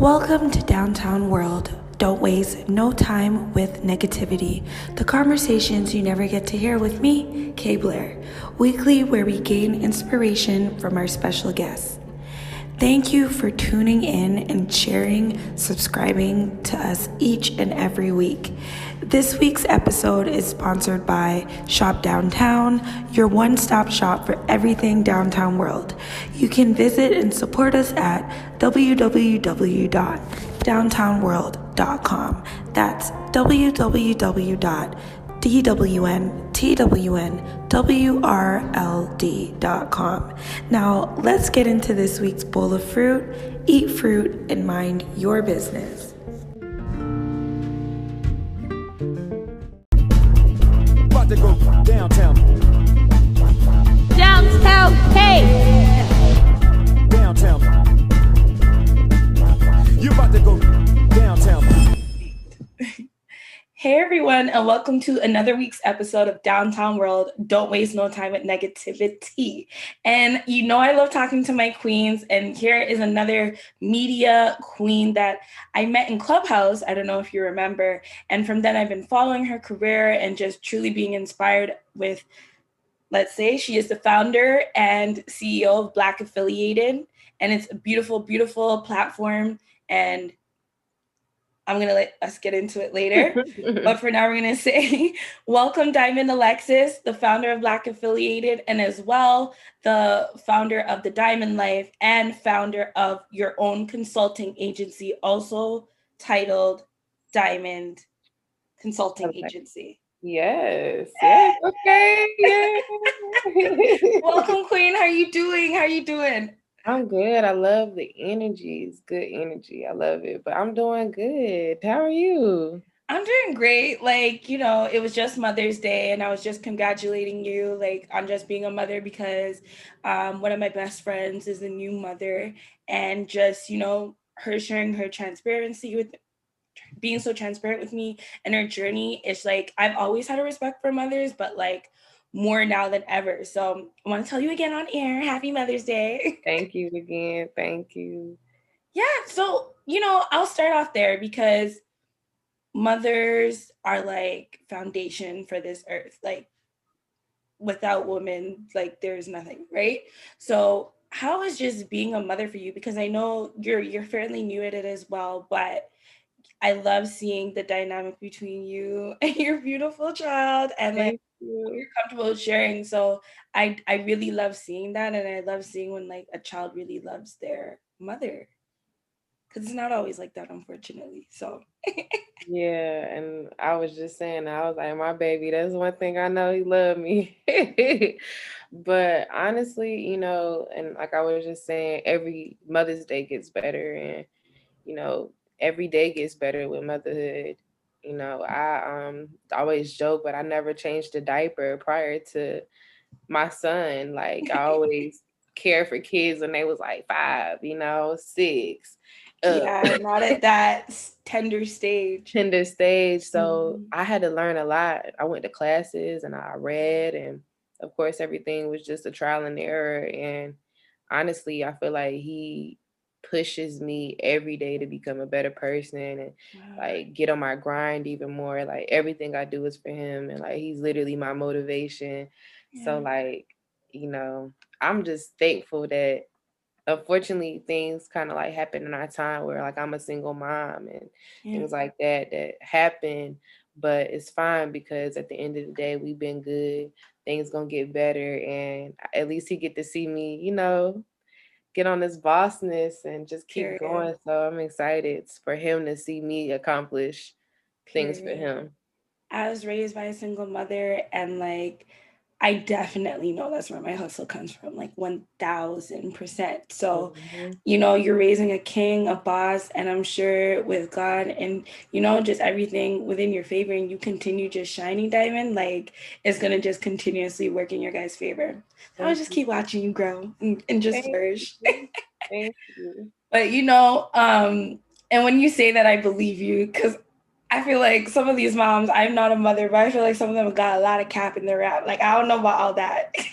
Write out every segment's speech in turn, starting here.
Welcome to Downtown World. Don't waste no time with negativity. The conversations you never get to hear with me, Kay Blair. Weekly, where we gain inspiration from our special guests. Thank you for tuning in and sharing, subscribing to us each and every week. This week's episode is sponsored by Shop Downtown, your one stop shop for everything downtown world. You can visit and support us at www.downtownworld.com. That's www.dwntwnwrld.com. Now, let's get into this week's bowl of fruit. Eat fruit and mind your business. About to go downtown, Downtown, hey! downtown. You about to go Hey everyone, and welcome to another week's episode of Downtown World. Don't waste no time with negativity. And you know, I love talking to my queens, and here is another media queen that I met in Clubhouse. I don't know if you remember. And from then, I've been following her career and just truly being inspired with, let's say, she is the founder and CEO of Black Affiliated, and it's a beautiful, beautiful platform. And I'm gonna let us get into it later. but for now, we're gonna say welcome, Diamond Alexis, the founder of Black Affiliated, and as well the founder of the Diamond Life and founder of your own consulting agency, also titled Diamond Consulting Okay. Agency. Yes. Yes. Okay. Yeah. welcome, Queen. How are you doing? How are you doing? I'm good. I love the energy. It's good energy. I love it. But I'm doing good. How are you? I'm doing great. Like, you know, it was just Mother's Day and I was just congratulating you like on just being a mother because um one of my best friends is a new mother and just, you know, her sharing her transparency with being so transparent with me and her journey it's like I've always had a respect for mothers, but like more now than ever. So I want to tell you again on air, happy Mother's Day. Thank you again. Thank you. Yeah, so you know, I'll start off there because mothers are like foundation for this earth. Like without women, like there's nothing, right? So how is just being a mother for you? Because I know you're you're fairly new at it as well, but I love seeing the dynamic between you and your beautiful child and like. You're comfortable sharing. So I I really love seeing that and I love seeing when like a child really loves their mother. Cause it's not always like that, unfortunately. So Yeah, and I was just saying, I was like, my baby, that's one thing I know he loved me. But honestly, you know, and like I was just saying, every Mother's Day gets better, and you know, every day gets better with motherhood. You know, I um always joke, but I never changed a diaper prior to my son. Like I always care for kids when they was like five, you know, six. uh, yeah, not at that tender stage. tender stage. So Mhm. I had to learn a lot. I went to classes and I read, and of course, everything was just a trial and error. And honestly, I feel like he pushes me every day to become a better person and Wow. like get on my grind even more. Like everything I do is for him, and like he's literally my motivation. So like, you know, I'm just thankful that unfortunately things kind of like happen in our time where like I'm a single mom and Yeah. things like that that happen but it's fine because at the end of the day we've been good things gonna get better and at least he get to see me you know get on this bossness and just keep Period. going so i'm excited for him to see me accomplish things for him I was raised by a single mother, and like, I definitely know that's where my hustle comes from, like 1000%. So, Mhm. you know, you're raising a king, a boss, and I'm sure with God and, you know, just everything within your favor, and you continue just shining diamond, like, it's going to just continuously work in your guys' favor. So I'll just keep watching you grow and, and just Thank flourish. you. Thank you. But you know, um, and when you say that, I believe you because I feel like some of these moms, I'm not a mother, but I feel like some of them got a lot of cap in their rap. Like I don't know about all that.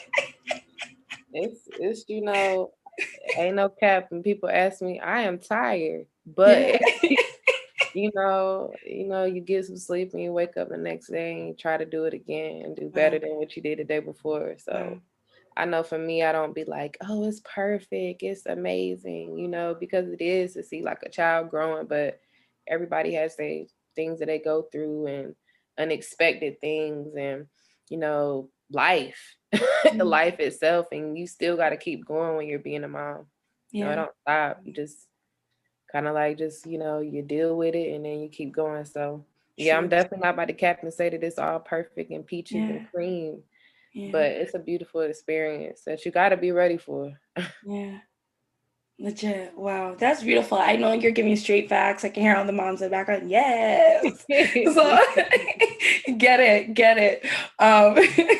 It's it's you know, ain't no cap. And people ask me, I am tired. but you know, you know, you get some sleep and you wake up the next day and you try to do it again and do mm. better than what you did the day before. So mm. I know for me, I don't be like, oh, it's perfect, it's amazing, you know, because it is to see like a child growing, but everybody has their things that they go through and unexpected things and you know, life, mm-hmm. life itself, and you still gotta keep going when you're being a mom. Yeah. You know, I don't stop. You just kind of like just, you know, you deal with it and then you keep going. So yeah, I'm definitely not about to cap and say that it's all perfect and peaches yeah. and cream yeah. but it's a beautiful experience that you got to be ready for. yeah. Legit. Wow. That's beautiful. I know you're giving straight facts. I can hear all the moms in the background. Yes. so get it. Get it. Um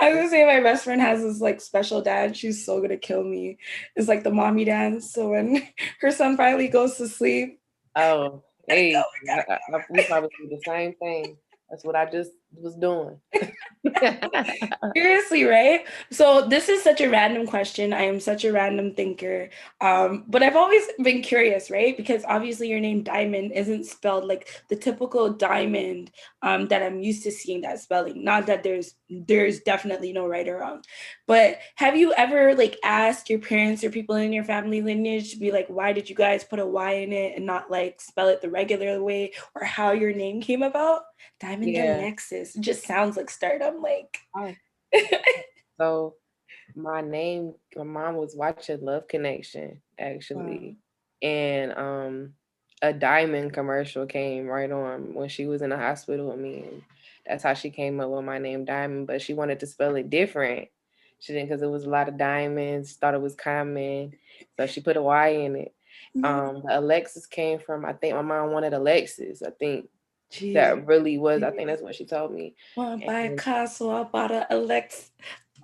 I was gonna say my best friend has this like special dance. She's so gonna kill me. It's like the mommy dance. So when her son finally goes to sleep. Oh, hey, oh I, I, we probably do the same thing. That's what I just was doing. Seriously, right? So this is such a random question. I am such a random thinker. Um, but I've always been curious, right? Because obviously your name Diamond isn't spelled like the typical diamond um, that I'm used to seeing that spelling. Not that there's there's definitely no right or wrong. But have you ever like asked your parents or people in your family lineage to be like, why did you guys put a Y in it and not like spell it the regular way or how your name came about? Diamond yeah. And Alexis just sounds like stardom. Like, oh. so my name, my mom was watching Love Connection actually, wow. and um, a diamond commercial came right on when she was in the hospital with me, and that's how she came up with my name Diamond. But she wanted to spell it different. She didn't because it was a lot of diamonds. Thought it was common, so she put a Y in it. Mm-hmm. Um, Alexis came from I think my mom wanted Alexis. I think Jeez. That really was. I think that's what she told me. To buy a car, so I bought a Alex.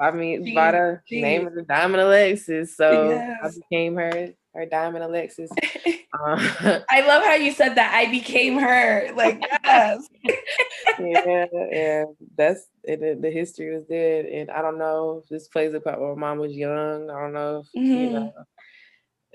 I mean, Jeez. bought a Jeez. name of the Diamond Alexis, so yes. I became her her Diamond Alexis. Um, I love how you said that. I became her. Like yes. yeah, yeah. That's it, the history was there, and I don't know if this plays a part. Where mom was young. I don't know if mm-hmm. you know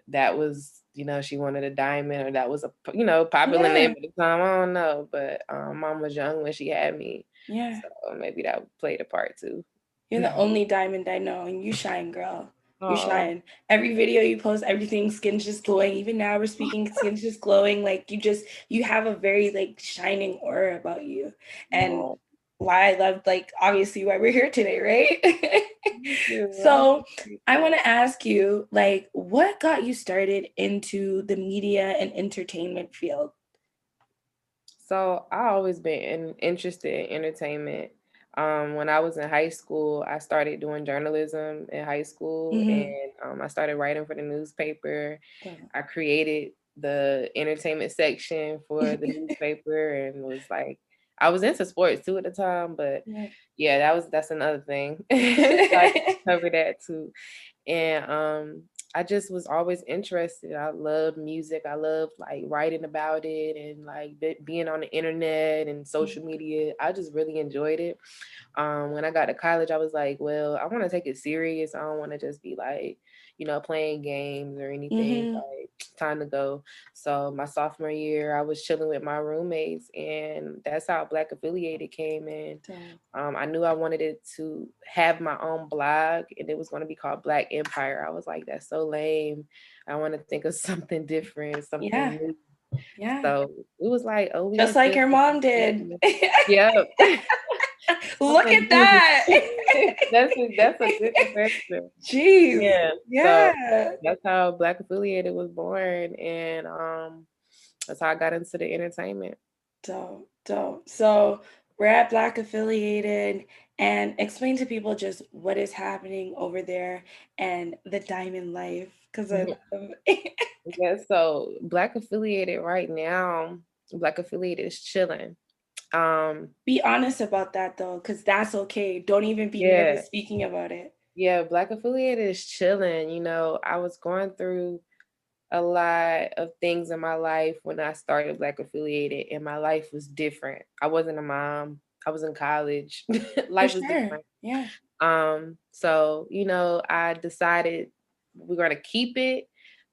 that was you know, she wanted a diamond or that was a, you know, popular yeah. name at the time. I don't know, but um, mom was young when she had me. Yeah. So maybe that played a part too. You're the only diamond I know, and you shine, girl. You shine. Every video you post, everything, skin's just glowing. Even now we're speaking, skin's just glowing. Like you just, you have a very like shining aura about you. And why I love like obviously why we're here today, right? so I want to ask you like what got you started into the media and entertainment field? So I always been interested in entertainment. Um, when I was in high school, I started doing journalism in high school, mm-hmm. and um, I started writing for the newspaper. I created the entertainment section for the newspaper, and was like I was into sports too at the time, but yeah, yeah that was that's another thing. I cover that too. And um I just was always interested. I love music. I love like writing about it and like be- being on the internet and social mm-hmm. media. I just really enjoyed it. Um, when I got to college, I was like, well, I want to take it serious. I don't want to just be like, you know, playing games or anything. Mm-hmm. Like time to go. So my sophomore year, I was chilling with my roommates, and that's how Black Affiliated came in. Um, I knew I wanted it to have my own blog, and it was going to be called Black Empire. I was like, that's so lame. I want to think of something different, something yeah. new. Yeah. So it was like, oh, just like your mom did. yep. Look at that. that's a, that's a good question. Jeez. Yeah. Yeah. So that's how Black Affiliated was born, and um, that's how I got into the entertainment. Dope, dope. So we're at Black Affiliated, and explain to people just what is happening over there and the diamond life, because I love. yeah. So Black Affiliated right now, Black Affiliated is chilling. Um, be honest about that though, because that's okay. Don't even be yeah. nervous speaking about it. Yeah, Black Affiliated is chilling. You know, I was going through a lot of things in my life when I started Black Affiliated, and my life was different. I wasn't a mom. I was in college. life sure. was different. Yeah. Um. So you know, I decided we're gonna keep it,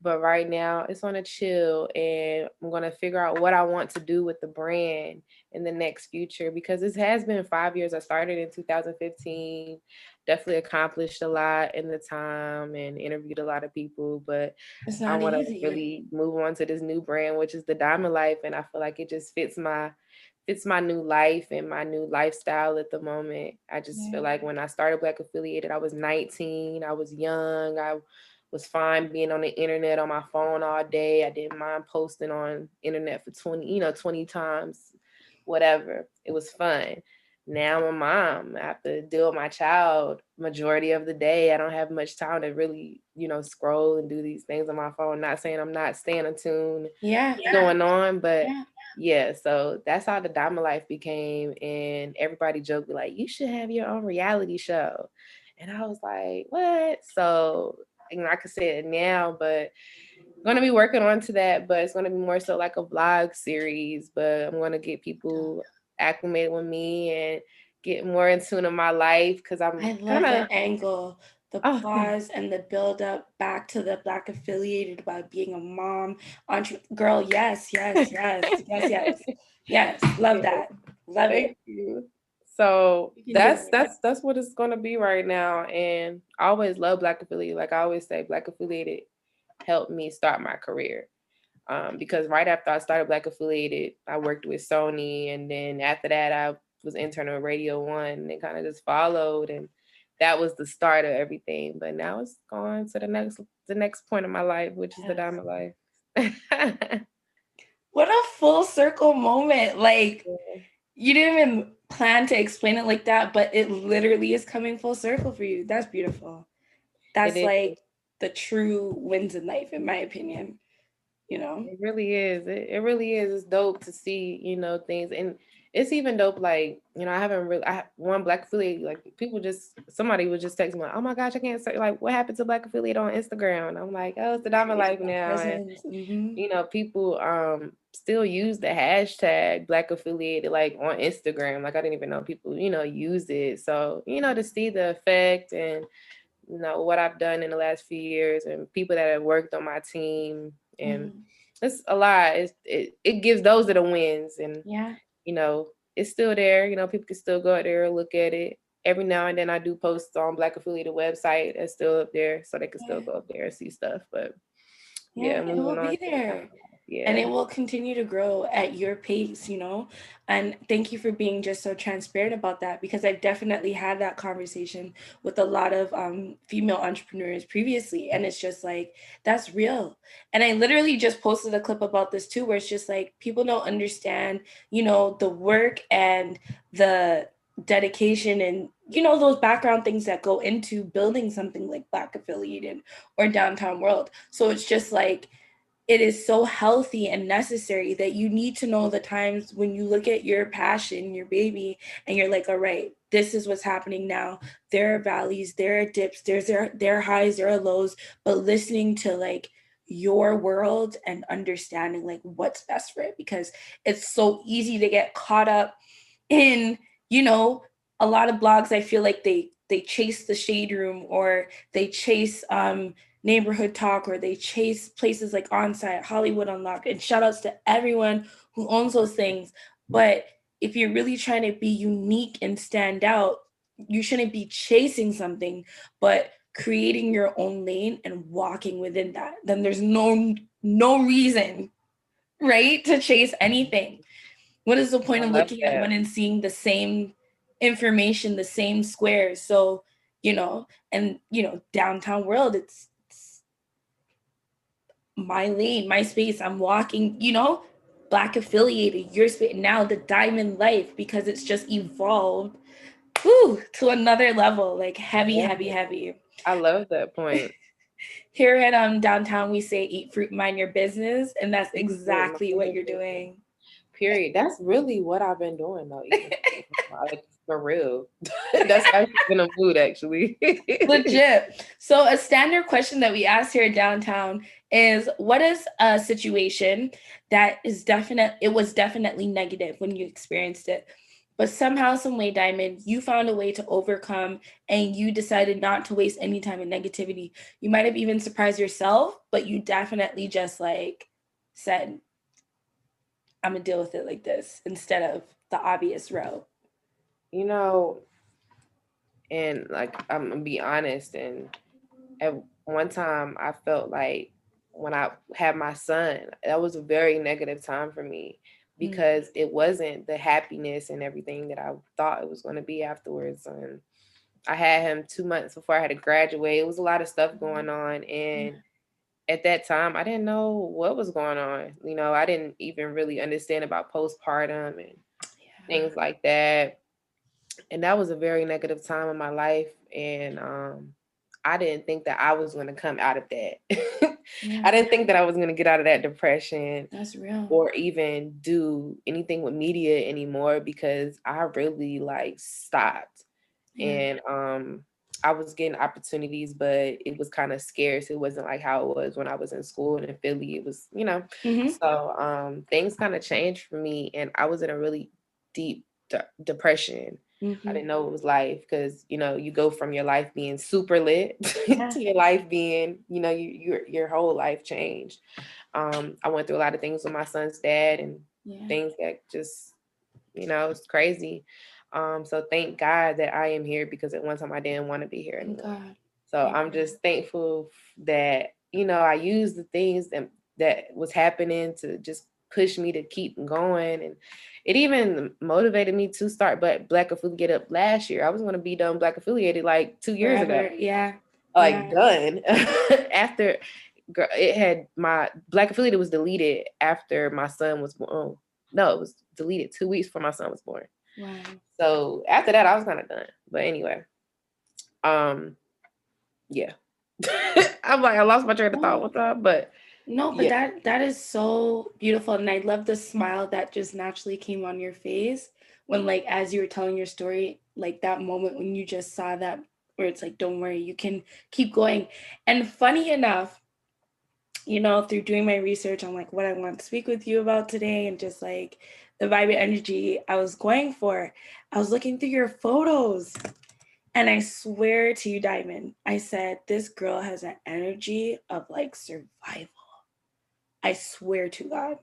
But right now it's on a chill and I'm gonna figure out what I want to do with the brand in the next future because this has been five years. I started in 2015, definitely accomplished a lot in the time and interviewed a lot of people, but I want to really move on to this new brand, which is the Diamond Life. And I feel like it just fits my fits my new life and my new lifestyle at the moment. I just yeah. feel like when I started Black Affiliated, I was 19, I was young, I was fine being on the internet on my phone all day. I didn't mind posting on internet for 20, you know, 20 times, whatever. It was fun. Now I'm a mom. I have to deal with my child majority of the day. I don't have much time to really, you know, scroll and do these things on my phone. Not saying I'm not staying attuned, yeah, going on, but yeah yeah, so that's how the Diamond Life became. And everybody joked like, you should have your own reality show. And I was like, what? So you know, I could say it now, but I'm gonna be working on to that, but it's gonna be more so like a vlog series. But I'm gonna get people acclimated with me and get more in tune in my life because I'm I love kinda, the angle the oh, pause and the build up back to the black affiliated about being a mom entre- girl yes yes yes yes yes yes love that love Thank it you. So that's that's that's what it's going to be right now and i always love black affiliated like i always say black affiliated helped me start my career um, because right after i started black affiliated i worked with sony and then after that i was intern at radio one and kind of just followed and that was the start of everything. But now it's gone to the next the next point of my life, which yes. is the diamond life. what a full circle moment. Like yeah. you didn't even plan to explain it like that, but it literally is coming full circle for you. That's beautiful. That's like the true wins in life, in my opinion. You know, it really is. It, it really is. It's dope to see, you know, things and it's even dope. Like, you know, I haven't really, I one black affiliate, like people just, somebody was just texting me, like, oh my gosh, I can't say, like, what happened to black affiliate on Instagram? And I'm like, oh, it's the diamond life now. And, mm-hmm. you know, people um still use the hashtag black affiliated like on Instagram. Like, I didn't even know people, you know, use it. So, you know, to see the effect and, you know, what I've done in the last few years and people that have worked on my team and, mm-hmm it's a lot. It's, it it gives those that the wins, and yeah, you know, it's still there. You know, people can still go out there and look at it. Every now and then I do post on Black Affiliated website. It's still up there, so they can yeah. still go up there and see stuff. But yeah, yeah it will be there yeah. and it will continue to grow at your pace you know? And thank you for being just so transparent about that because i've definitely had that conversation with a lot of um, female entrepreneurs previously and it's just like that's real. And i literally just posted a clip about this too where it's just like people don't understand you know the work and the dedication and you know those background things that go into building something like black affiliated or downtown world. So it's just like it is so healthy and necessary that you need to know the times when you look at your passion, your baby, and you're like, all right, this is what's happening now. There are valleys, there are dips, there's there, there are highs, there are lows, but listening to like your world and understanding like what's best for it because it's so easy to get caught up in, you know, a lot of blogs I feel like they they chase the shade room or they chase um neighborhood talk or they chase places like onsite hollywood unlocked and shout outs to everyone who owns those things. But if you're really trying to be unique and stand out you shouldn't be chasing something but creating your own lane and walking within that. Then there's no no reason right to chase anything. What is the point of looking at one and seeing the same information the same squares? So you know and you know downtown world it's my lane, my space. I'm walking, you know, black affiliated, your space. Now the diamond life because it's just evolved whew, to another level, like heavy, yeah. heavy, heavy. I love that point. Here at um downtown, we say eat fruit, mind your business, and that's exactly what you're doing. Period. That's really what I've been doing though. like, for real. That's actually been a mood actually. Legit. So a standard question that we ask here at downtown is what is a situation that is definite it was definitely negative when you experienced it but somehow, some way, Diamond, you found a way to overcome and you decided not to waste any time in negativity. You might have even surprised yourself, but you definitely just like said, I'm gonna deal with it like this instead of the obvious route. You know, and like I'm gonna be honest, and at one time I felt like when I had my son, that was a very negative time for me Mm. because it wasn't the happiness and everything that I thought it was going to be afterwards. And I had him two months before I had to graduate. It was a lot of stuff going on. And at that time, I didn't know what was going on. You know, I didn't even really understand about postpartum and things like that. And that was a very negative time in my life. And um, I didn't think that I was going to come out of that. Yeah, I didn't think that I was going to get out of that depression that's real. or even do anything with media anymore because I really like stopped. Yeah. And um I was getting opportunities, but it was kind of scarce. It wasn't like how it was when I was in school and in Philly. It was, you know, Mhm. so um things kind of changed for me and I was in a really deep de- depression. I Mhm. didn't know it was life because you know you go from your life being super lit Yeah. to your life being you know you, your your whole life changed. Um, I went through a lot of things with my son's dad and Yeah. things that just you know it's crazy. Um, so thank God that I am here because at one time I didn't want to be here anymore. God. So Thank I'm just thankful that you know I used the things that that was happening to just push me to keep going, and it even motivated me to start. But Black affiliated up last year, I was going to be done Black affiliated like two years Forever. ago, Yeah. like yeah. done after it had my Black affiliated was deleted after my son was born. Oh, no, it was deleted two weeks before my son was born. Wow. So after that, I was kind of done. But anyway, um, yeah, I'm like I lost my train of thought. What's up? But No, but Yeah. that that is so beautiful, and I love the smile that just naturally came on your face when, like, as you were telling your story, like that moment when you just saw that, where it's like, "Don't worry, you can keep going." And funny enough, you know, through doing my research on like what I want to speak with you about today, and just like the vibrant energy I was going for, I was looking through your photos. And I swear to you, Diamond, I said, this girl has an energy of like survival. I swear to God.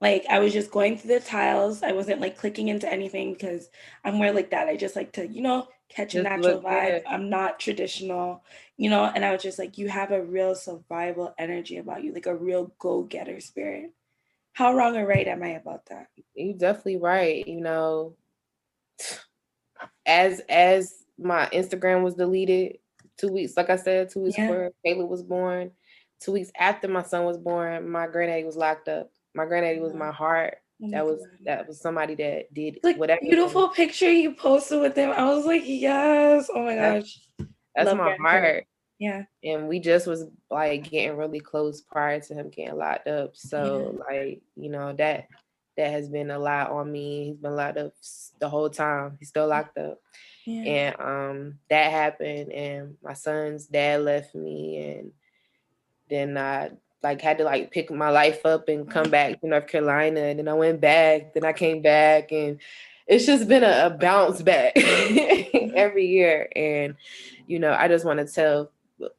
Like I was just going through the tiles. I wasn't like clicking into anything because I'm more like that. I just like to, you know, catch a Just natural vibe. good. I'm not traditional, you know, and I was just like, you have a real survival energy about you, like a real go-getter spirit. How wrong or right am I about that? You're definitely right. You know, as as my Instagram was deleted two weeks, like I said, two weeks Yeah. before Caleb was born, two weeks after my son was born, my granddaddy was locked up. My granddaddy was my heart. Oh my That was God. that was somebody that did like whatever. beautiful picture you posted with him. I was like, yes. Oh my gosh. That's my heart. Yeah. and we just was like getting really close prior to him getting locked up so like you know that that has been a lot on me he's been locked up the whole time he's still locked up Yeah. and um that happened and my son's dad left me and then i like had to like pick my life up and come back to north carolina and then i went back then i came back and it's just been a, a bounce back every year and you know i just want to tell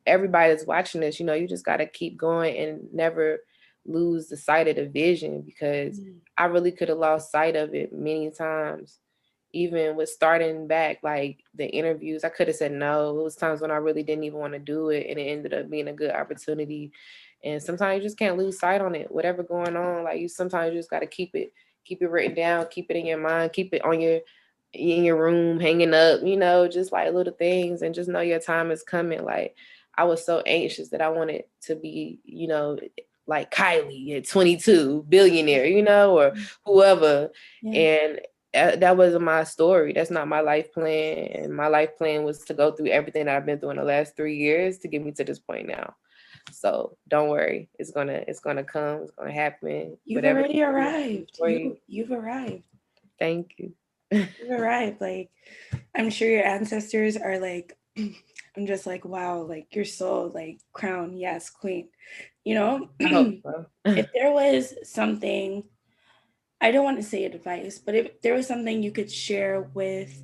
everybody that's watching this you know you just got to keep going and never lose the sight of the vision because Mm. I really could have lost sight of it many times. Even with starting back, like the interviews, I could have said no. It was times when I really didn't even want to do it, and it ended up being a good opportunity. And sometimes you just can't lose sight on it. Whatever going on, like you sometimes you just got to keep it, keep it written down, keep it in your mind, keep it on your in your room, hanging up. You know, just like little things, and just know your time is coming. Like I was so anxious that I wanted to be, you know, like Kylie at 22, billionaire, you know, or mm-hmm. whoever. Yeah. And that wasn't my story. That's not my life plan. And my life plan was to go through everything that I've been through in the last three years to get me to this point now. So don't worry, it's gonna it's gonna come. It's gonna happen. You've whatever already arrived. You, you. you've arrived. Thank you. You've arrived. Like, I'm sure your ancestors are like, I'm just like, wow, like your soul, like crown, yes, queen. You know, so. if there was something I don't want to say advice, but if there was something you could share with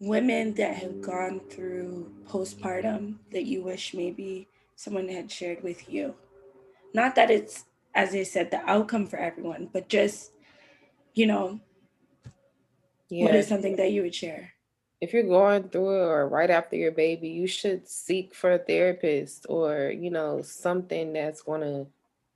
women that have gone through postpartum that you wish maybe someone had shared with you. Not that it's, as I said, the outcome for everyone, but just, you know, Yeah. what is something that you would share? if you're going through it or right after your baby, you should seek for a therapist or, you know, something that's going to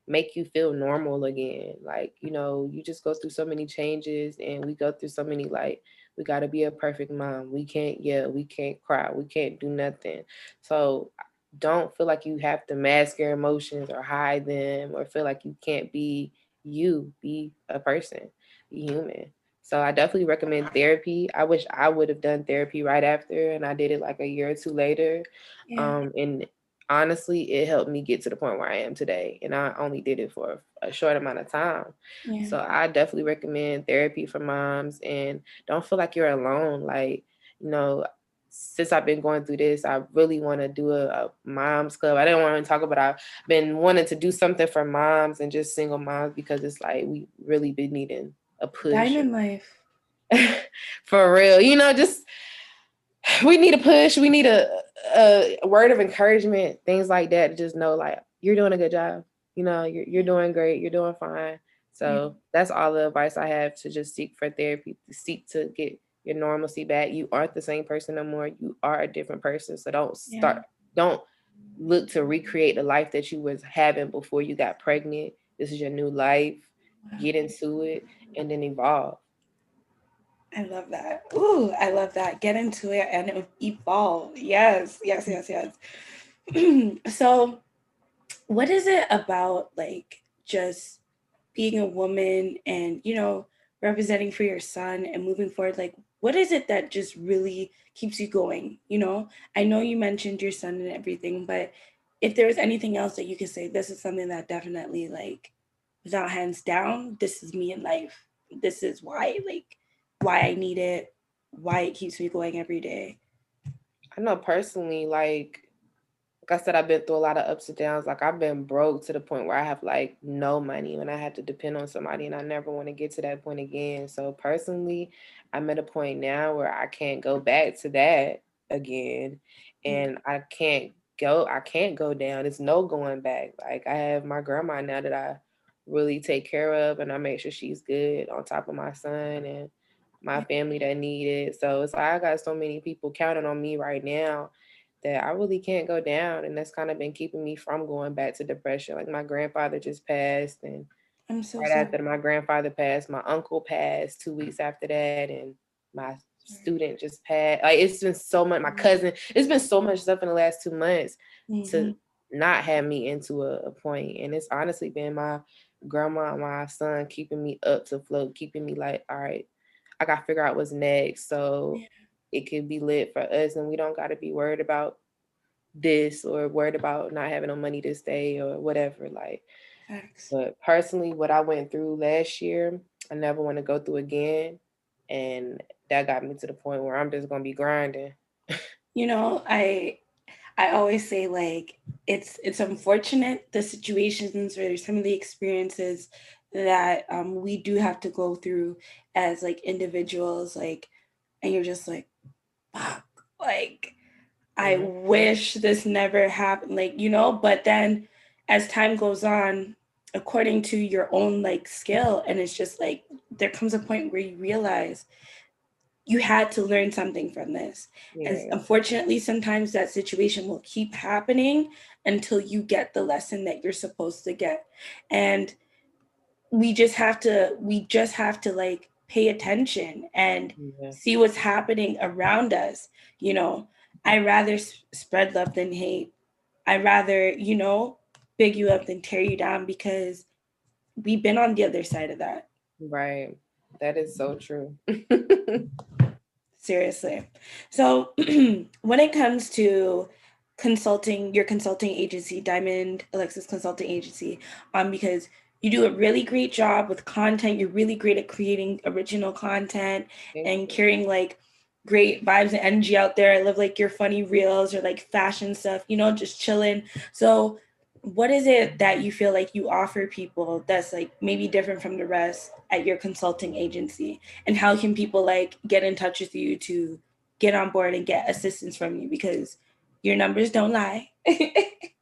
make you feel normal again. Like, you know, you just go through so many changes and we go through so many, like, we got to be a perfect mom. We can't yell. We can't cry. We can't do nothing. So don't feel like you have to mask your emotions or hide them or feel like you can't be you. Be a person, be human. So I definitely recommend therapy. I wish I would have done therapy right after and I did it like a year or two later. Yeah. Um, and honestly, it helped me get to the point where I am today. And I only did it for a short amount of time. yeah. So I definitely recommend therapy for moms and don't feel like you're alone. Like, you know, since I've been going through this, I really want to do a, a moms club. I didn't want to talk about I've been wanting to do something for moms and just single moms because it's like we really been needing a push Diamond life. for real. You know, just we need a push. We need a, a word of encouragement, things like that. To just know, like you're doing a good job. You know, you're you're doing great. You're doing fine. So that's all the advice I have to just seek for therapy, to seek to get your normalcy back. You aren't the same person no more. You are a different person. So don't Yeah. start. Don't look to recreate the life that you was having before you got pregnant. This is your new life. Wow. Get into it and then evolve. I love that. Ooh, I love that. Get into it and evolve. Yes, yes, yes, yes. so, what is it about like just being a woman and, you know, representing for your son and moving forward? Like, what is it that just really keeps you going? You know, I know you mentioned your son and everything, but if there was anything else that you could say, this is something that definitely, like, without hands down, this is me in life. This is why, like, why I need it, why it keeps me going every day. I know personally, like like I said, I've been through a lot of ups and downs. Like I've been broke to the point where I have like no money and I have to depend on somebody and I never want to get to that point again. So personally, I'm at a point now where I can't go back to that again. Mm. And I can't go, I can't go down. It's no going back. Like I have my grandma now that I really take care of and I make sure she's good on top of my son and my family that need it. So it's like I got so many people counting on me right now that I really can't go down. And that's kind of been keeping me from going back to depression. Like my grandfather just passed and I'm so right sorry. after my grandfather passed, my uncle passed two weeks after that, and my student just passed. Like it's been so much, my cousin, it's been so much stuff in the last two months Mhm. to not have me into a, a point. And it's honestly been my grandma, and my son keeping me up to float, keeping me like, all right, I gotta figure out what's next. So Yeah. it could be lit for us and we don't gotta be worried about this or worried about not having no money to stay or whatever. Like Facts. but personally, what I went through last year, I never want to go through again. And that got me to the point where I'm just gonna be grinding. You know, I I always say like it's it's unfortunate the situations or some of the experiences that um, we do have to go through as like individuals, like, and you're just like, fuck, like, I Mhm. wish this never happened, like, you know, but then as time goes on, according to your own like skill, and it's just like there comes a point where you realize you had to learn something from this. And unfortunately, sometimes that situation will keep happening until you get the lesson that you're supposed to get. And we just have to, we just have to like pay attention and Yeah. see what's happening around us. You know, I rather s- spread love than hate. I rather, you know, big you up than tear you down because we've been on the other side of that. Right. That is so true. seriously. So when it comes to consulting your consulting agency, Diamond Alexis Consulting Agency, um, because you do a really great job with content. You're really great at creating original content Thank and carrying like great vibes and energy out there. I love like your funny reels or like fashion stuff, you know, just chilling. So what is it that you feel like you offer people that's like maybe different from the rest at your consulting agency and how can people like get in touch with you to get on board and get assistance from you because your numbers don't lie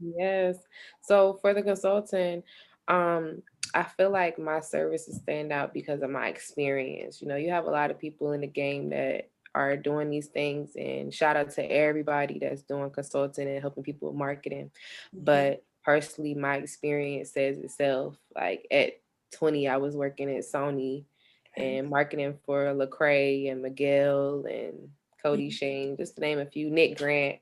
yes so for the consultant um I feel like my services stand out because of my experience. You know, you have a lot of people in the game that are doing these things and shout out to everybody that's doing consulting and helping people with marketing. Mm-hmm. But personally, my experience says itself. Like at 20, I was working at Sony and marketing for Lecrae and Miguel and Cody mm-hmm. Shane, just to name a few, Nick Grant.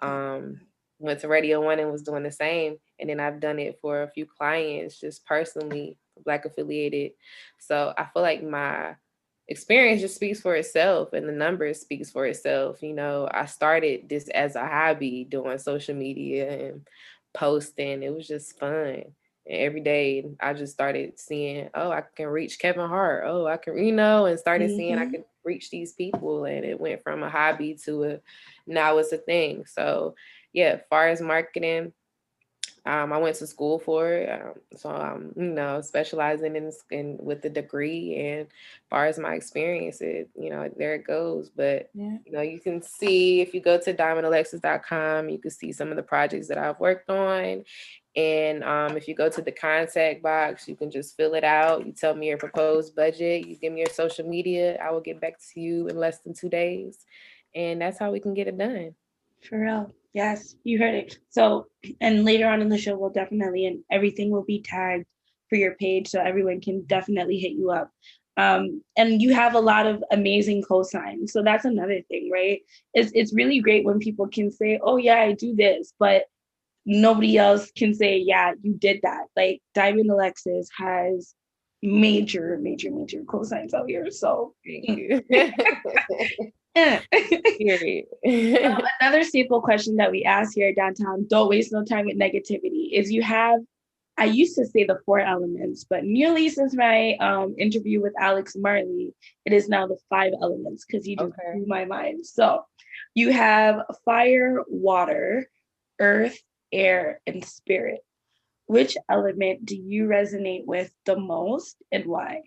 Um, went to Radio One and was doing the same. And then I've done it for a few clients just personally, Black affiliated. So I feel like my experience just speaks for itself and the numbers speaks for itself. You know, I started this as a hobby doing social media and posting. It was just fun. And every day I just started seeing, oh, I can reach Kevin Hart. Oh, I can, you know, and started mm-hmm. seeing I mm-hmm. could reach these people. And it went from a hobby to a now it's a thing. So yeah, far as marketing, um, I went to school for it, um, so I'm you know specializing in, in with the degree. And as far as my experience, it you know there it goes. But yeah. you know you can see if you go to diamondalexis.com, you can see some of the projects that I've worked on. And um, if you go to the contact box, you can just fill it out. You tell me your proposed budget. You give me your social media. I will get back to you in less than two days, and that's how we can get it done. For real. Yes, you heard it. So, and later on in the show, we'll definitely, and everything will be tagged for your page so everyone can definitely hit you up. Um, and you have a lot of amazing cosigns. So that's another thing, right? It's, it's really great when people can say, oh, yeah, I do this, but nobody else can say, yeah, you did that. Like Diamond Alexis has major, major, major cosigns out here. So another staple question that we ask here at downtown, don't waste no time with negativity, is you have, I used to say the four elements, but nearly since my um, interview with Alex Marley, it is now the five elements because he just okay. blew my mind. So you have fire, water, earth, air, and spirit. Which element do you resonate with the most and why?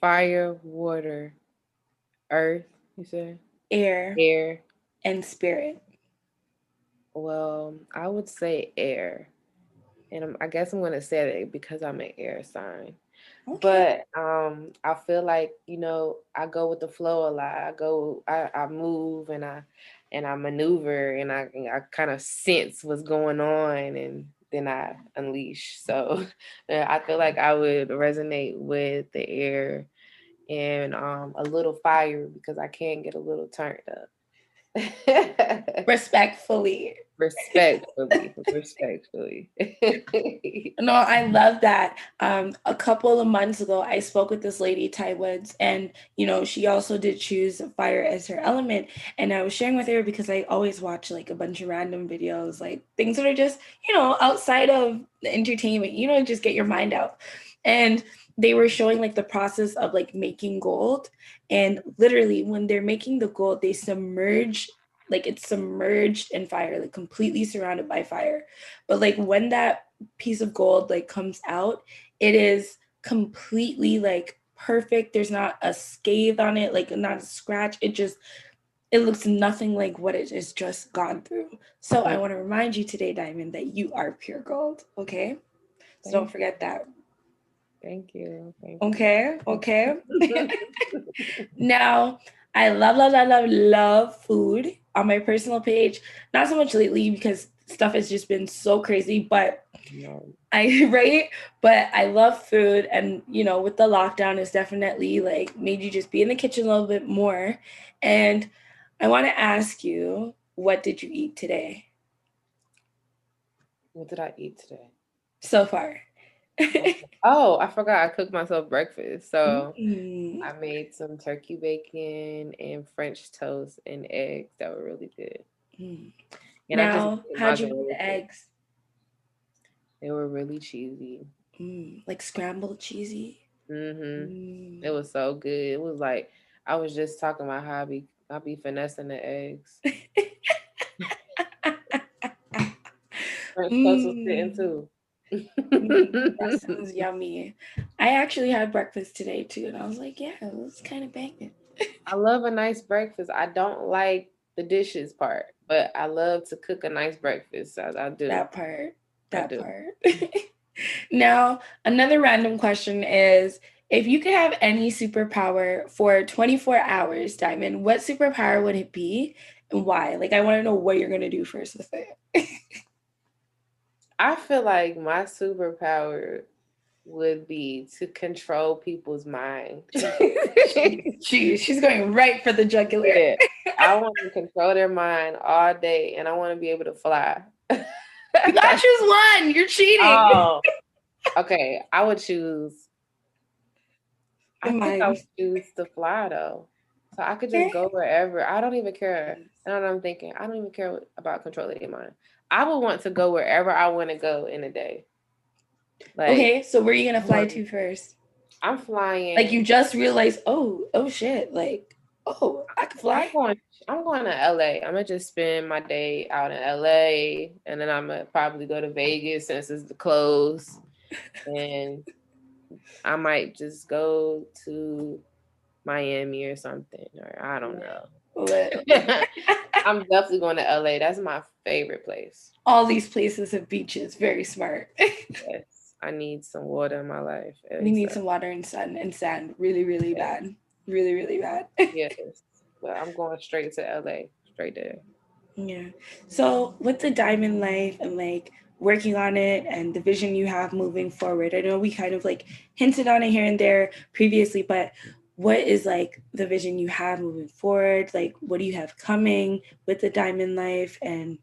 Fire, water, earth, you said? Air. Air. And spirit. Well, I would say air. And I'm, i guess I'm going to say it because I'm an air sign. Okay. But um, I feel like you know I go with the flow a lot. I go, I, I move and I and I maneuver and I I kind of sense what's going on and then I unleash. So I feel like I would resonate with the air and um, a little fire because I can get a little turned up. respectfully respectfully respectfully. No i love that. Um a couple of months ago i spoke with this lady ty woods and you know she also did choose fire as her element and i was sharing with her because i always watch like a bunch of random videos like things that are just you know outside of the entertainment you know just get your mind out. And they were showing like the process of like making gold and literally when they're making the gold they submerge like it's submerged in fire like completely surrounded by fire. But like when that piece of gold like comes out it is completely like perfect. There's not a scathe on it like not a scratch. It just it looks nothing like what it has just gone through. So i want to remind you today diamond that you are pure gold okay? So don't forget that. Thank you. Thank okay, you. okay. now, I love, love, love, love, love food on my personal page. Not so much lately because stuff has just been so crazy, but no. I right, but I love food, and you know, with the lockdown, it's definitely like made you just be in the kitchen a little bit more. And I want to ask you, what did you eat today? What did I eat today? So far. oh, I forgot I cooked myself breakfast. So mm-hmm. I made some turkey bacon and French toast and eggs that were really good. Mm. And now, how'd you make the eggs? They were really cheesy. Mm, like scrambled cheesy. Mm-hmm. It was so good. It was like I was just talking about how I be I be finessing the eggs. French toast was sitting Mm. too. Mm, that sounds yummy. I actually had breakfast today too, and I was like, yeah, it was kind of banging. I love a nice breakfast. I don't like the dishes part, but I love to cook a nice breakfast. I, I do. That part. That do. part. now, another random question is if you could have any superpower for 24 hours, Diamond, what superpower would it be and why? Like, I want to know what you're going to do first with it. I feel like my superpower would be to control people's mind. she, she's going right for the jugular. Yeah. I want to control their mind all day and I want to be able to fly. You got to choose one. You're cheating. Oh, okay. I would choose. I The think I would choose to fly though, so I could just go wherever. I don't even care. What I'm thinking? I don't even care about controlling their mind. I would want to go wherever I want to go in a day. Like, okay, so where are you going to fly to first? I'm flying. Like, you just realized, oh, oh shit. Like, oh, I can I'm fly. going. I'm going to LA. I'm gonna just spend my day out in LA, and then I'm gonna probably go to Vegas since it's the close, and I might just go to Miami or something, or I don't know. I'm definitely going to LA. That's my favorite place. All these places have beaches. Very smart. Yes, I need some water in my life. we need some water and sun and sand. Really, really bad. Really, really bad. Yes, but I'm going straight to LA. Straight there. yeah. So with the diamond life and like working on it and the vision you have moving forward, I know we kind of like hinted on it here and there previously, but what is like the vision you have moving forward? Like what do you have coming with the diamond life and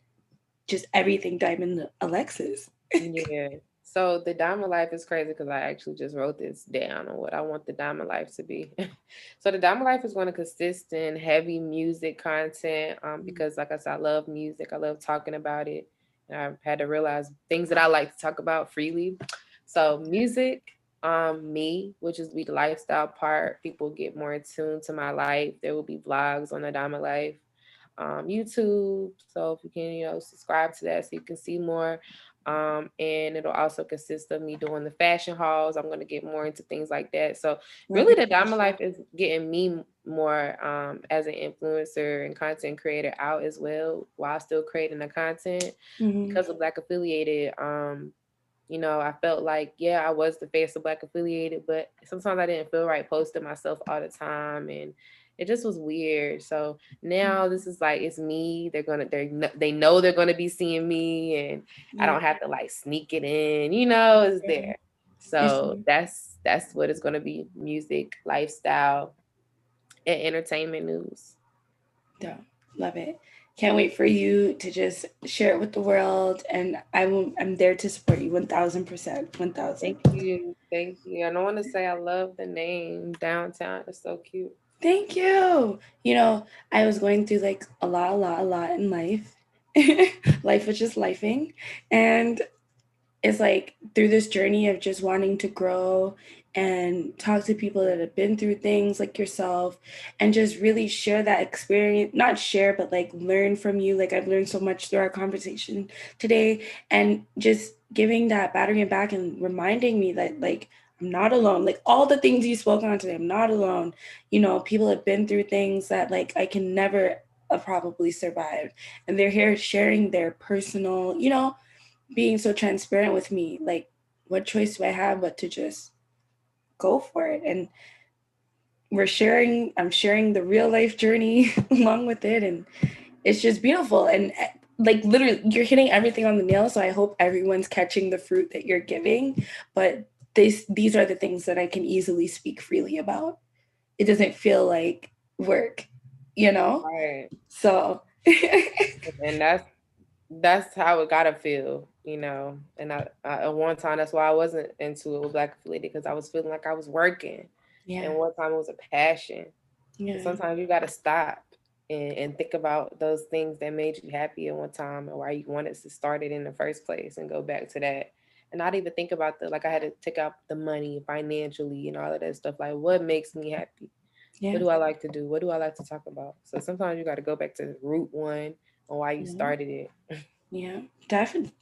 just everything Dymond Alexis? yeah. So the diamond life is crazy because I actually just wrote this down on what I want the diamond life to be. so the diamond life is going to consist in heavy music content um, because, like I said, I love music. I love talking about it. And I've had to realize things that I like to talk about freely. So music, um, me, which is be the lifestyle part. People get more in tune to my life. There will be vlogs on the diamond life. Um, YouTube. So if you can, you know, subscribe to that so you can see more. Um, and it'll also consist of me doing the fashion hauls. I'm going to get more into things like that. So really the diamond life is getting me more um, as an influencer and content creator out as well while still creating the content Mhm. because of black affiliated um you know i felt like yeah i was the face of black affiliated but sometimes i didn't feel right posting myself all the time and it just was weird so mm-hmm. now this is like it's me they're gonna they they know they're gonna be seeing me and I don't have to like sneak it in, you know, it's there. So that's that's what it's gonna be: music, lifestyle, and entertainment news. Yeah, love it. Can't wait for you to just share it with the world, and I will. I'm there to support you, one thousand percent, one thousand. Thank you, thank you. I don't want to say I love the name downtown. It's so cute. Thank you. You know, I was going through like a lot, a lot, a lot in life. life was just lifing, and it's like through this journey of just wanting to grow and talk to people that have been through things like yourself and just really share that experience not share but like learn from you. Like i've learned so much through our conversation today and just giving that battery back and reminding me that like i'm not alone. Like all the things you spoke on today i'm not alone. You know people have been through things that like i can never have probably survived and they're here sharing their personal you know being so transparent with me. Like what choice do i have but to just go for it. And we're sharing i'm sharing the real life journey along with it. And it's just beautiful. And eh, like literally you're hitting everything on the nail. So i hope everyone's catching the fruit that you're giving. But this these are the things that i can easily speak freely about. It doesn't feel like work you know? Right. so And that's that's how it gotta feel, you know. And I, I at one time that's why I wasn't into it with black affiliated because I was feeling like I was working. yeah And one time it was a passion. yeah Sometimes you gotta stop and, and think about those things that made you happy at one time and why you wanted to start it in the first place and go back to that. And not even think about the like I had to take out the money financially and all of that stuff. Like what makes me happy? yeah What do I like to do? What do I like to talk about? So sometimes you got to go back to root one on why you started it. Yeah, definitely.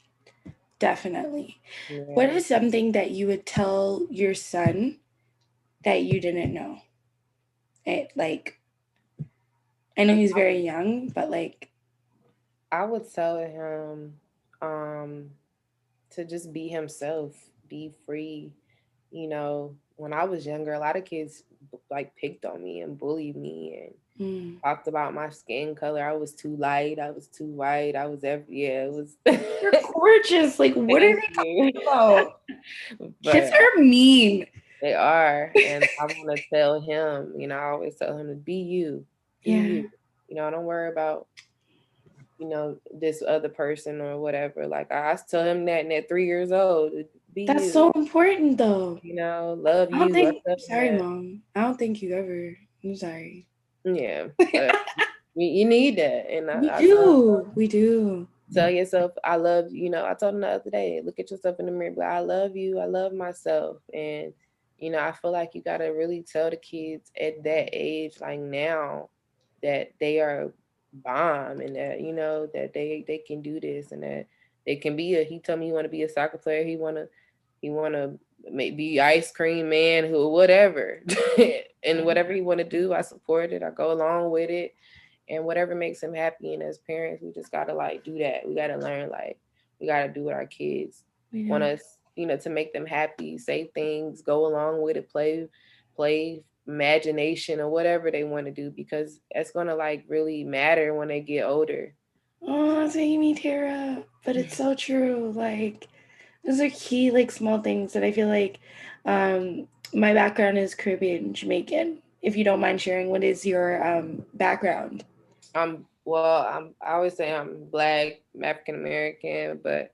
Definitely. What Yeah. is something that you would tell your son that you didn't know? It like I know he's very young, but like I would tell him um to just be himself, be free. You know, when I was younger, a lot of kids like picked on me and bullied me and mm, talked about my skin color. I was too light, I was too white, I was every yeah, it was you're gorgeous. Like what are they talking about? Kids are mean. they are. And I want to tell him, you know, I always tell him to be you. Be Yeah. you. You know, don't worry about, you know, this other person or whatever. Like I, I tell him that and at three years old. Be That's you. so important though. you know, love I you. don't think sorry, mom. I don't think you ever I'm sorry. Yeah. you, you need that. And I, We I do. We do. tell yourself, I love you. You know, I told him the other day, look at yourself in the mirror, but I love you. I love myself. And, you know, I feel like you got to really tell the kids at that age, like now, that they are bomb and that, you know, that they, they can do this and that they can be a, he told me he want to be a soccer player. He want to, he want to maybe ice cream man who whatever. And whatever mm-hmm. he want to do i support it. I go along with it. And whatever makes him happy and as parents we just gotta like do that. We gotta learn like we gotta do what our kids We want us you know to make them happy say things go along with it play play imagination or whatever they want to do because it's gonna like really matter when they get older. Oh, that's making me tear up. But it's so true. Like those are key, like small things that I feel like um my background is Caribbean Jamaican. If you don't mind sharing, what is your um background? I'm well, I'm I always say I'm black, African American, but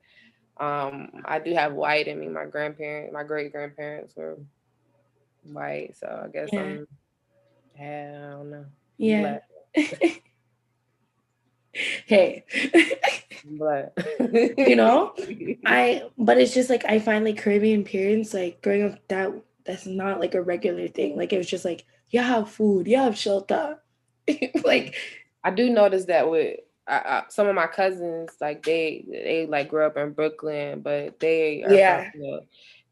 um I do have white in me. My grandparents, my great grandparents were white, so I guess Yeah. I'm I don't know. Yeah. Hey. Black. you know? I but it's just like I find like Caribbean parents like growing up that that's not like a regular thing. Like it was just like you have food, you have shelter. like I do notice that with I, I, some of my cousins, like they they like grew up in Brooklyn, but they are Yeah.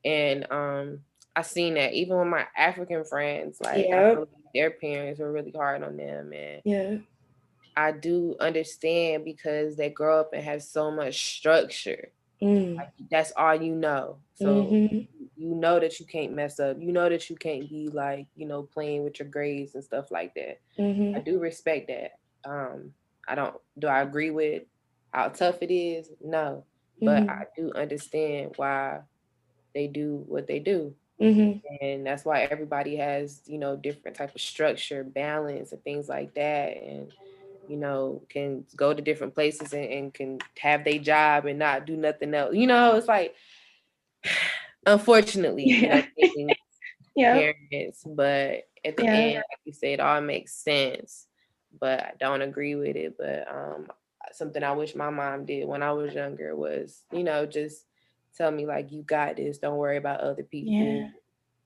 and um I seen that even with my African friends, like I Yep. like their parents were really hard on them, and yeah. I do understand because they grow up and have so much structure. Mm. Like that's all you know, so Mhm. you know that you can't mess up. You know that you can't be like you know playing with your grades and stuff like that. I Mhm. do respect that. Um, I don't. Do I agree with how tough it is? No, but Mhm. I do understand why they do what they do, Mhm. and that's why everybody has you know different type of structure, balance, and things like that, and you know can go to different places and, and can have their job and not do nothing else. You know, it's like unfortunately, you know, Yeah. Yeah. parents, but at the Yeah. end, like you said, it all makes sense. But I don't agree with it. But um, something I wish my mom did when I was younger was, you know, just tell me like you got this. Don't worry about other people. Yeah.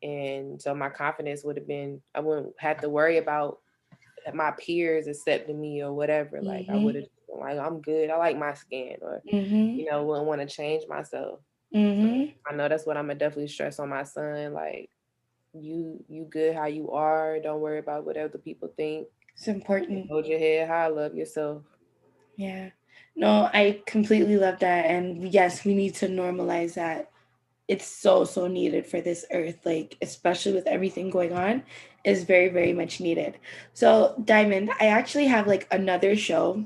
And so my confidence would have been, I wouldn't have to worry about my peers accepting me or whatever. Like I Mhm. would have like, I'm good. I like my skin, or Mhm. you know, wouldn't want to change myself. Mhm. I know that's what I'm gonna definitely stress on my son. Like, you you good how you are. Don't worry about what other people think. It's important. Hold your head high. Love yourself. Yeah. No, I completely love that. And yes, we need to normalize that. It's so, so needed for this earth, like, especially with everything going on, is very, very much needed. So, Dymond, I actually have like another show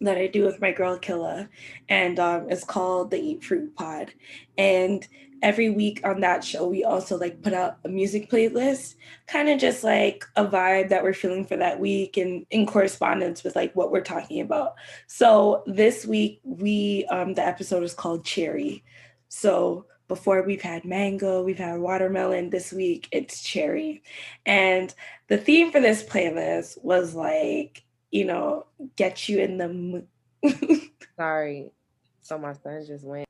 that I do with my girl Killa, and um, it's called the Eat Fruit Pod. And every week on that show, we also like put out a music playlist, kind of just like a vibe that we're feeling for that week, and in correspondence with like what we're talking about. So this week, we um, the episode is called Cherry. So before we've had mango, we've had watermelon. This week it's cherry, and the theme for this playlist was like you know get you in the mood. Sorry. So my son just went.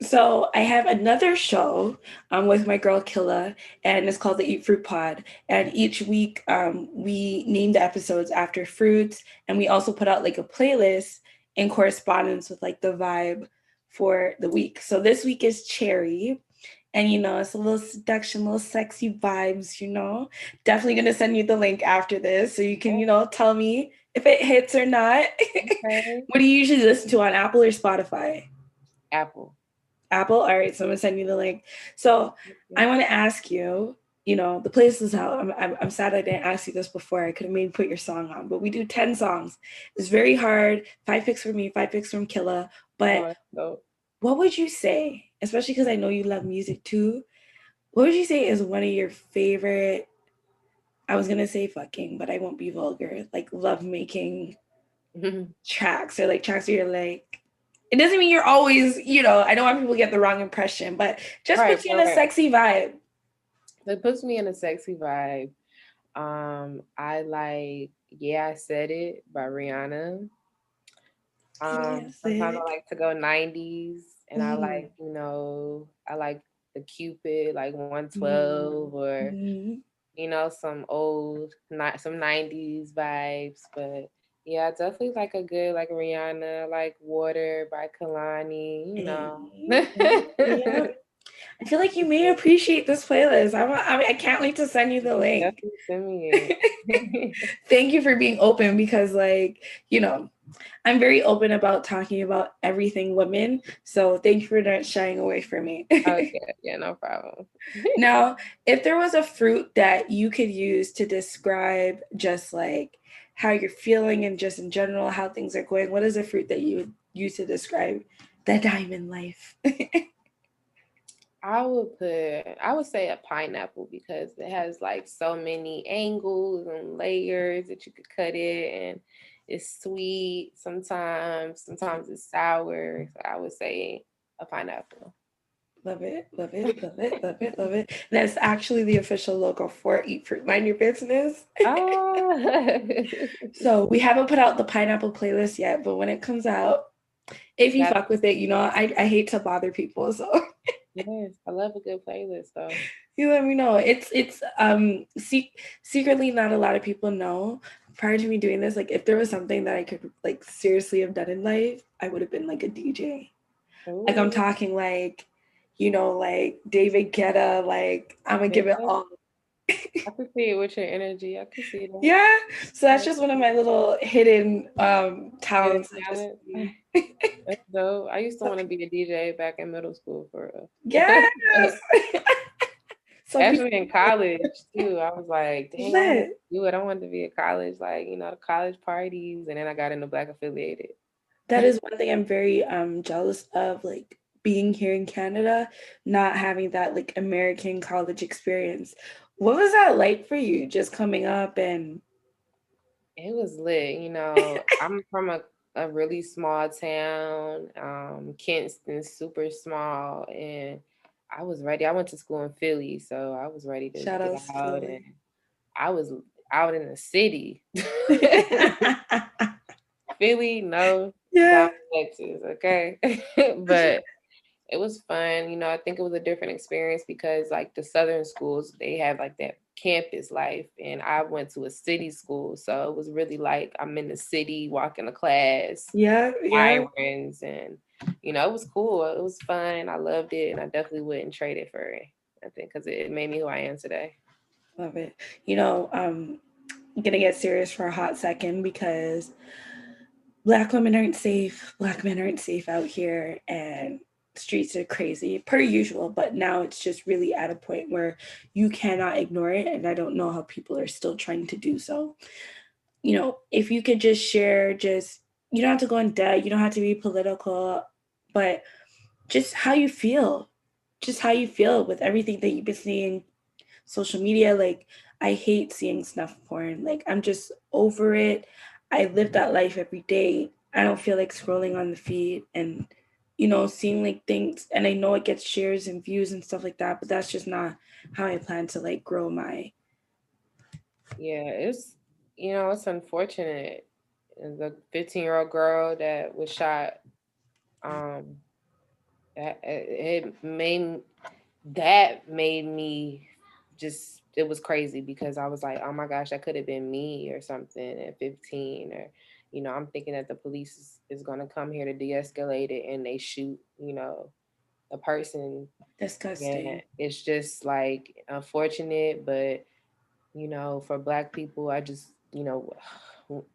So I have another show um, with my girl Killa, and it's called the Eat Fruit Pod. And each week um, we name the episodes after fruits, and we also put out like a playlist in correspondence with like the vibe for the week. So this week is cherry. And you know, it's a little seduction, little sexy vibes, you know. Definitely gonna send you the link after this so you can, you know, tell me if it hits or not. Okay. what do you usually listen to on Apple or Spotify? Apple. Apple. All right, so I'm gonna send you the link. So I want to ask you. You know, the playlist is out. I'm, I'm, I'm sad I didn't ask you this before. I could have maybe put your song on, but we do 10 songs. It's very hard. Five picks from me, five picks from Killa. But Oh, what would you say, especially because I know you love music too? What would you say is one of your favorite? I was gonna say fucking, but I won't be vulgar. Like love making tracks or like tracks where you're like. It doesn't mean you're always, you know. I don't want people to get the wrong impression, but just Right, puts you in a sexy vibe. It puts me in a sexy vibe. Um, I like Yeah, I Said It by Rihanna. Um, sometimes I like to go 90s and I Mhm. like, you know, I like the Cupid, like 112 or Mhm. you know, some old not some 90s vibes. But yeah, definitely like a good like Rihanna, like Water by Kehlani, you know. Yeah. I feel like you may appreciate this playlist. I'm, I, I can't wait to send you the link. Definitely send me. Thank you for being open because, like, you know, I'm very open about talking about everything women. So thank you for not shying away from me. okay, yeah, no problem. now, if there was a fruit that you could use to describe just like how you're feeling and just in general how things are going, what is a fruit that you would use to describe the diamond life? I would put I would say a pineapple because it has like so many angles and layers that you could cut it and it's sweet sometimes, sometimes it's sour. So I would say a pineapple. Love it, love it, love it, love it, love it. That's actually the official logo for Eat Fruit Mind Your Business. Ah. So we haven't put out the pineapple playlist yet, but when it comes out, if you That- fuck with it, you know, I, I hate to bother people. So yes, I love a good playlist though. you let me know. It's it's um se- secretly not a lot of people know. Prior to me doing this, like if there was something that I could like seriously have done in life, I would have been like a DJ. Like I'm talking like, you know, like David Guetta, like I'm gonna give it all. I can see it with your energy. I can see that. Yeah. So that's just one of my little hidden um talents. Just- talent. That's dope. I used to want to be a DJ back in middle school for real. Yes. so Actually in college too. I was like, dang, do it. I wanted to be at college, like, you know, the college parties. And then I got into black affiliated. that is one thing I'm very um jealous of, like being here in Canada, not having that like American college experience. What was that like for you just coming up and It was lit, you know. I'm from a, a really small town. Um, Kinston's super small and I was ready. I went to school in Philly, so I was ready to Shout get out Philly. and I was out in the city. Philly, no, yeah. Texas, okay? but it was fun. You know, I think it was a different experience because like the southern schools, they have like that campus life and I went to a city school. So it was really like I'm in the city walking to class, Yeah, yeah. sirens and you know, it was cool. It was fun. I loved it and I definitely wouldn't trade it for it. I think because it made me who I am today. Love it. You know, I'm gonna get serious for a hot second because black women aren't safe, black men aren't safe out here, and streets are crazy per usual. But now it's just really at a point where you cannot ignore it, and I don't know how people are still trying to do so. You know, if you could just share, just you don't have to go in debt, you don't have to be political, but just how you feel, just how you feel with everything that you've been seeing social media. Like i hate seeing snuff porn. Like i'm just over it. I live that life every day. I don't feel like scrolling on the feed and you know seeing like things. And i know it gets shares and views and stuff like that but that's just not how i plan to like grow my Yeah, it's you know, it's unfortunate. The 15 year old girl that was shot, um, it made that made me just it was crazy because I was like, oh my gosh, that could have been me or something at 15 or you know, I'm thinking that the police is, is going to come here to de-escalate it and they shoot, you know, a person. Disgusting. And it's just like unfortunate, but you know, for black people, I just, you know,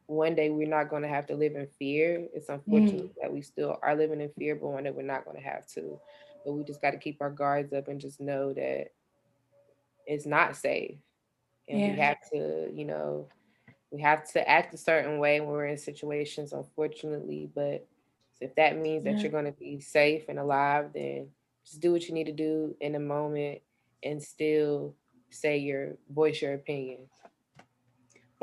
one day we're not going to have to live in fear. It's unfortunate Mm. that we still are living in fear, but one day we're not going to have to. But we just got to keep our guards up and just know that it's not safe. And we have to, you know, we have to act a certain way when we're in situations, unfortunately. But if that means that Yeah. you're going to be safe and alive, then just do what you need to do in the moment and still say your voice your opinion.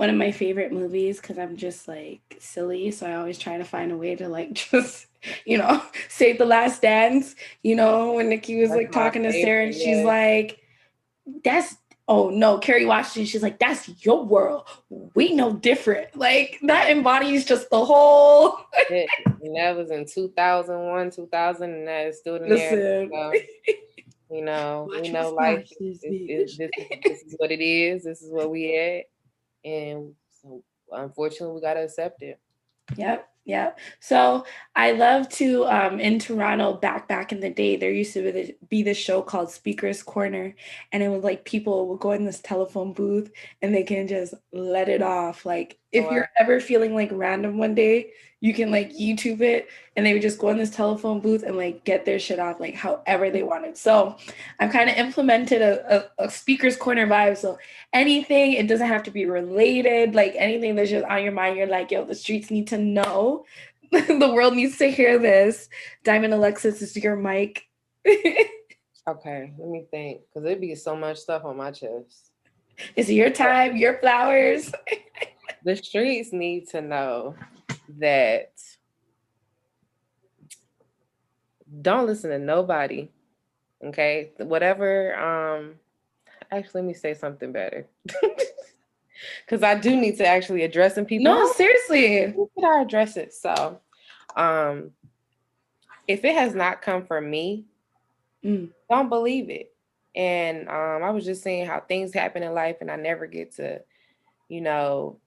One of my favorite movies because I'm just like silly, so I always try to find a way to like just you know save the last dance. You know when Nikki was like talking to Sarah and she's like, "That's oh no, Kerry Washington." She's like, "That's your world. We know different." Like that embodies just the whole. It- and that was in 2001, 2000, and that is still in there. So, you know, Watch we know life this is, is, this, this is what it is. This is what we at. And so unfortunately, we got to accept it. Yep, yep. So I love to um in Toronto back back in the day there used to be, the, be this show called Speakers Corner and it was like people would go in this telephone booth and they can just let it off like if you're ever feeling like random one day you can like YouTube it and they would just go in this telephone booth and like get their shit off like however they wanted. So I've kind of implemented a, a, a speakers corner vibe. So anything, it doesn't have to be related, like anything that's just on your mind, you're like, yo, the streets need to know. the world needs to hear this. Dymond Alexis is your mic. Okay, let me think, because there'd be so much stuff on my chest. it's your time, your flowers. The streets need to know that don't listen to nobody. Okay, whatever. Um, actually, let me say something better, because I do need to actually address some people. No, seriously. How could I address it? So, um, if it has not come from me, Mm. don't believe it. And um, I was just saying how things happen in life, and I never get to, you know,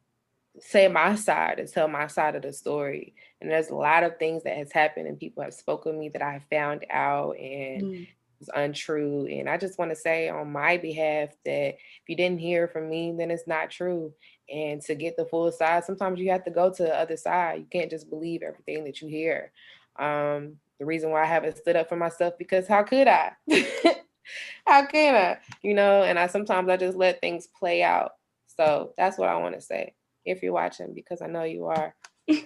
say my side and tell my side of the story. And there's a lot of things that has happened, and people have spoken to me that I found out and Mm. was untrue. And I just want to say on my behalf that if you didn't hear from me, then it's not true. And to get the full side, sometimes you have to go to the other side. You can't just believe everything that you hear. Um, the reason why I haven't stood up for myself because how could I? how can I? You know, and I sometimes I just let things play out. So that's what I want to say. If you're watching, because I know you are,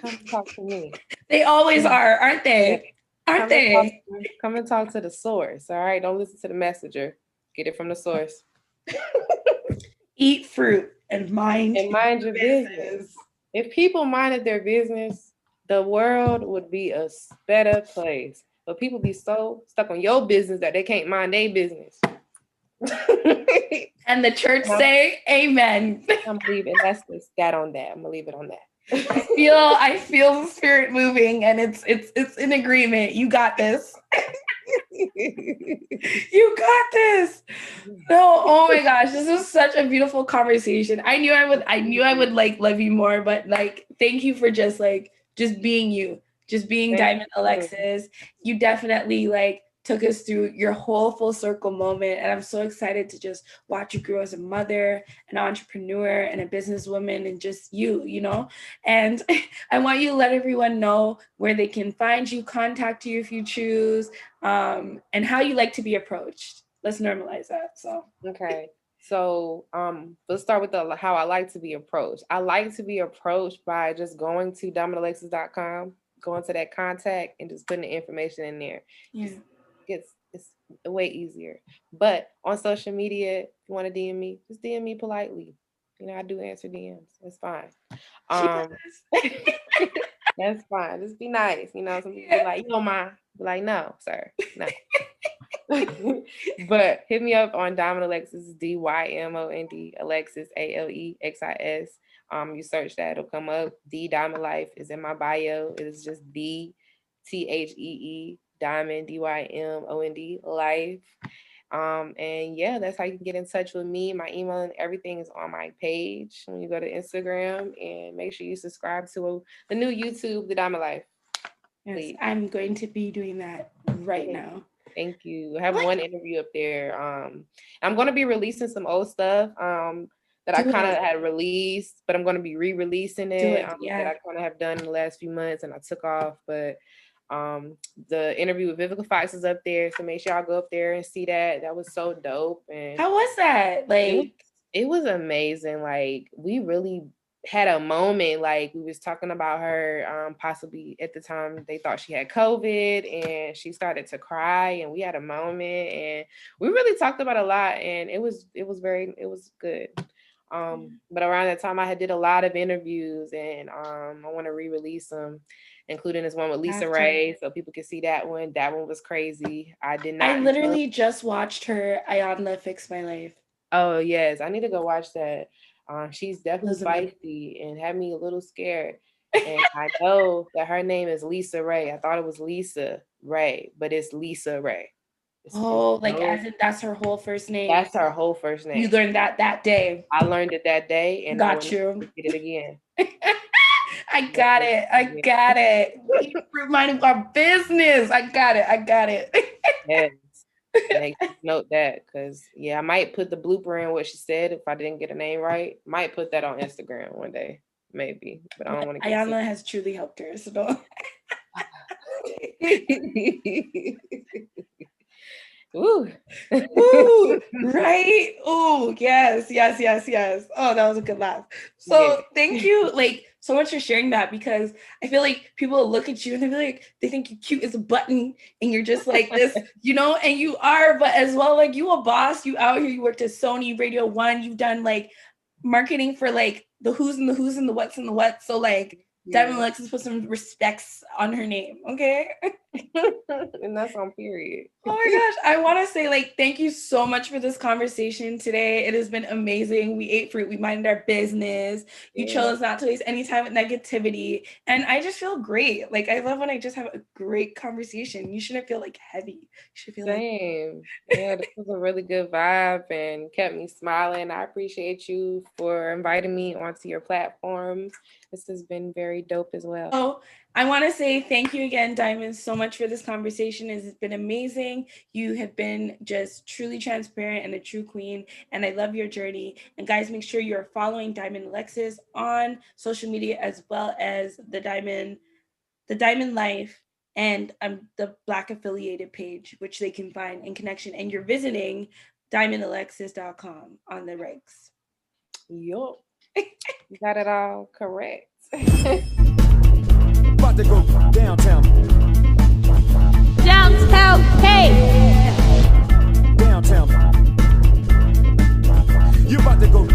come talk to me. They always are, aren't they? Aren't Come and, talk, they? come and talk to the source. All right. Don't listen to the messenger. Get it from the source. Eat fruit and mind, And mind your business. If people minded their business, the world would be a better place. But people be so stuck on your business that they can't mind their business. And the church Yeah. say, Amen. I'm leaving. That's the stat on that. I'm gonna leave it on that. I feel I feel the spirit moving and it's it's it's in agreement. You got this. You got this. No, oh my gosh, this was such a beautiful conversation. I knew I would I knew I would like love you more, but like thank you for just like just being you, just being Dymond. Alexis. You definitely like took us through your whole full circle moment and I'm so excited to just watch you grow as a mother, an entrepreneur and a businesswoman and just you, you know? And I want you to let everyone know where they can find you, contact you if you choose, um, and how you like to be approached. Let's normalize that. So, Okay. So um let's start with the how I like to be approached. I like to be approached by just going to dymondalexis.com, going to that contact and just putting the information in there. yeah. It's it's way easier. But on social media, if you want to DM me, just DM me politely. You know, I do answer DMs. It's fine. Um that's fine. Just be nice. You know, some people be like, you don't mind. Be like, no, sir. No. but hit me up on Dymond Alexis, D Y M O N D Alexis, A L E X I S. Um, you search that, it'll come up. D Dymond Life is in my bio. It is just D T H E E Dymond D Y M O N D Life. Um, and yeah, that's how you can get in touch with me. My email and everything is on my page when you go to Instagram and make sure you subscribe to the new YouTube, The Diamond Life. Yes, I'm going to be doing that right now. Thank you. I have What? one interview up there. Um, I'm going to be releasing some old stuff um, that I kind of had released, but I'm going to be re-releasing it. it, um, yeah. That I kind of have done in the last few months, and I took off. But um, the interview with Vivica Fox is up there, so make sure y'all go up there and see that. That was so dope, and How was that? it Like, it was amazing. Like we really had a moment. Like we was talking about her. Um, possibly at the time they thought she had COVID, and she started to cry, and we had a moment, and we really talked about a lot, and it was it was very it was good. Um, but around that time, I had did a lot of interviews, and um, I want to re-release them, including this one with Lisa. Ray, so people can see that one. That one was crazy. I did not. I literally just watched her Iyanla Fix My Life. Oh yes, I need to go watch that. Um, she's definitely amazing. feisty and had me a little scared. And I know that her name is Lisa Ray. I thought it was Lisa Ray, but it's Lisa Ray. It's- Oh, like as in that's her whole first name. that's her whole first name. You learned that that day. I learned it that day, and I Got will you. Get it again. I got it. I got it. You Reminding our business. I got it. I got it. Yes. Note that because yeah, I might put the blooper in what she said if I didn't get a name right. Might put that on Instagram one day, maybe. But I don't want to. Iyanla has truly helped her. So don't. Ooh. Ooh, right? Ooh, yes, yes, yes, yes. Oh, that was a good laugh. So Yeah. thank you, like, so much for sharing that because I feel like people look at you and they be like, they think you're cute as a button and you're just like this, you know, and you are, but as well, like you a boss, you out here, you worked at Sony Radio One, you've done like marketing for like the who's and the who's and the what's and the what. So like Dymond Alexis put some respects on her name, okay? and that's on period. Oh my gosh, I want to say like thank you so much for this conversation today. It has been amazing. We ate fruit, we minded our business. You Yeah. chose not to waste any time with negativity, and I just feel great. Like I love when I just have a great conversation. You shouldn't feel like heavy. You should feel like Same. Yeah, this was a really good vibe and kept me smiling. I appreciate you for inviting me onto your platform. This has been very dope as well. Oh, I want to say thank you again, Dymond, so much for this conversation. It's been amazing. You have been just truly transparent and a true queen, and I love your journey. And guys, make sure you're following Dymond Alexis on social media as well as the Diamond, the Diamond Life, and um, the Black affiliated page, which they can find in connection. And you're visiting dymondalexis.com on the regs. Yup. you got it all correct. To go downtown, Downtown, hey. downtown. You about to go